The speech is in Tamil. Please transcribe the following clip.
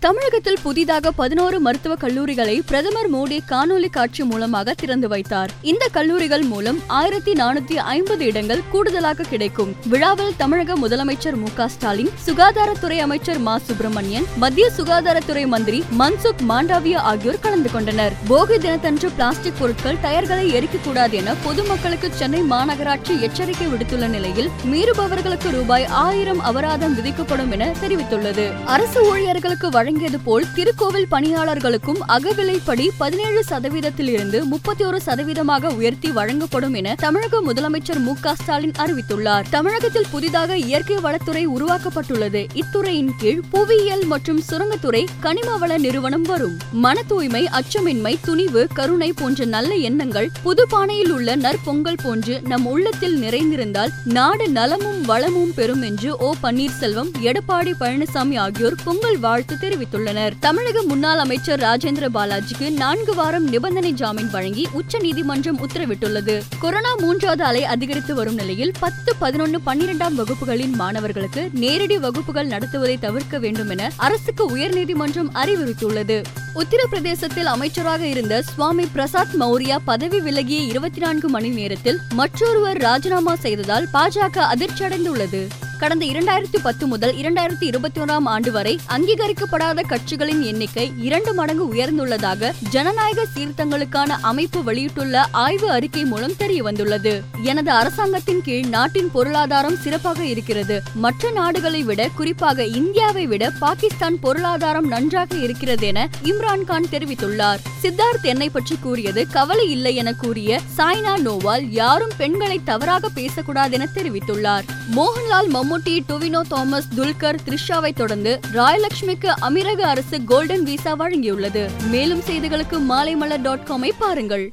தமிழகத்தில் புதிதாக பதினோரு மருத்துவக் கல்லூரிகளை பிரதமர் மோடி காணொலி காட்சி மூலமாக திறந்து வைத்தார். இந்த கல்லூரிகள் மூலம் ஆயிரத்தி நானூத்தி ஐம்பது இடங்கள் கூடுதலாக கிடைக்கும். விழாவில் தமிழக முதலமைச்சர் மு க ஸ்டாலின் சுகாதாரத்துறை அமைச்சர் மா சுப்பிரமணியன் மத்திய சுகாதாரத்துறை மந்திரி மன்சுக் மாண்டாவியா ஆகியோர் கலந்து கொண்டனர். போகி தினத்தன்று பிளாஸ்டிக் பொருட்கள் டயர்களை எரிக்கக்கூடாது என பொதுமக்களுக்கு சென்னை மாநகராட்சி எச்சரிக்கை விடுத்துள்ள நிலையில் மீறுபவர்களுக்கு ரூபாய் ஆயிரம் அபராதம் விதிக்கப்படும் என தெரிவித்துள்ளது. அரசு ஊழியர்களுக்கு வழங்கியது போல் திருக்கோவில் பணியாளர்களுக்கும் அகவிலைப்படி பதினேழு சதவீதத்தில் இருந்து முப்பத்தி ஒரு சதவீதமாக உயர்த்தி வழங்கப்படும் என தமிழக முதலமைச்சர் மு க ஸ்டாலின் அறிவித்துள்ளார். தமிழகத்தில் புதிதாக இயற்கை வளத்துறை உருவாக்கப்பட்டுள்ளது. இத்துறையின் கீழ் புவியியல் மற்றும் சுரங்கத்துறை கனிம வள நிறுவனம் வரும். மன தூய்மை அச்சமின்மை துணிவு கருணை போன்ற நல்ல எண்ணங்கள் புது பானையில் உள்ள நற்பொங்கல் போன்று நம் உள்ளத்தில் நிறைந்திருந்தால் நாடு நலமும் வளமும் பெறும் என்று ஓ பன்னீர்செல்வம் எடப்பாடி பழனிசாமி ஆகியோர் பொங்கல் வாழ்த்து தெரிவித்துள்ளனர். தமிழக முன்னாள் அமைச்சர் ராஜேந்திர பாலாஜிக்கு நான்கு வாரம் நிபந்தனை ஜாமீன் வழங்கி உச்சநீதிமன்றம் உத்தரவிட்டுள்ளது. கொரோனா மூன்றாவது அலை அதிகரித்து வரும் நிலையில் பத்து பதினொன்று பன்னிரெண்டாம் வகுப்புகளின் மாணவர்களுக்கு நேரடி வகுப்புகள் நடத்துவதை தவிர்க்க வேண்டும் என அரசுக்கு உயர்நீதிமன்றம் அறிவுறுத்தியுள்ளது. உத்தரப்பிரதேசத்தில் அமைச்சராக இருந்த சுவாமி பிரசாத் மௌரியா பதவி விலகிய இருபத்தி நான்கு மணி நேரத்தில் மற்றொருவர் ராஜினாமா செய்ததால் பாஜக அதிர்ச்சியடைந்துள்ளது. கடந்த இரண்டாயிரத்தி பத்து முதல் இரண்டாயிரத்தி இருபத்தி ஒன்றாம் ஆண்டு வரை அங்கீகரிக்கப்படாத கட்சிகளின் எண்ணிக்கை இரண்டு மடங்கு உயர்ந்துள்ளதாக ஜனநாயக சீர்திருத்தங்களுக்கான அமைப்பு வெளியிட்டுள்ள ஆய்வு அறிக்கை மூலம் தெரிய வந்துள்ளது எனது அரசாங்கத்தின் கீழ் நாட்டின் பொருளாதாரம் சிறப்பாக இருக்கிறது. மற்ற நாடுகளை விட குறிப்பாக இந்தியாவை விட பாகிஸ்தான் பொருளாதாரம் நன்றாக இருக்கிறது என இம்ரான்கான் தெரிவித்துள்ளார். சித்தார்த் என்னை பற்றி கூறியது கவலை இல்லை என கூறிய சாய்னா நோவால் யாரும் பெண்களை தவறாக பேசக்கூடாது என தெரிவித்துள்ளார். மோகன்லால் மம்முட்டி டுவினோ தாமஸ் துல்கர் த்ரிஷாவை தொடர்ந்து ராயலட்சுமிக்கு அமீரக அரசு கோல்டன் விசா வழங்கியுள்ளது. மேலும் செய்திகளுக்கு மாலைமலர் டாட் காமை பாருங்கள்.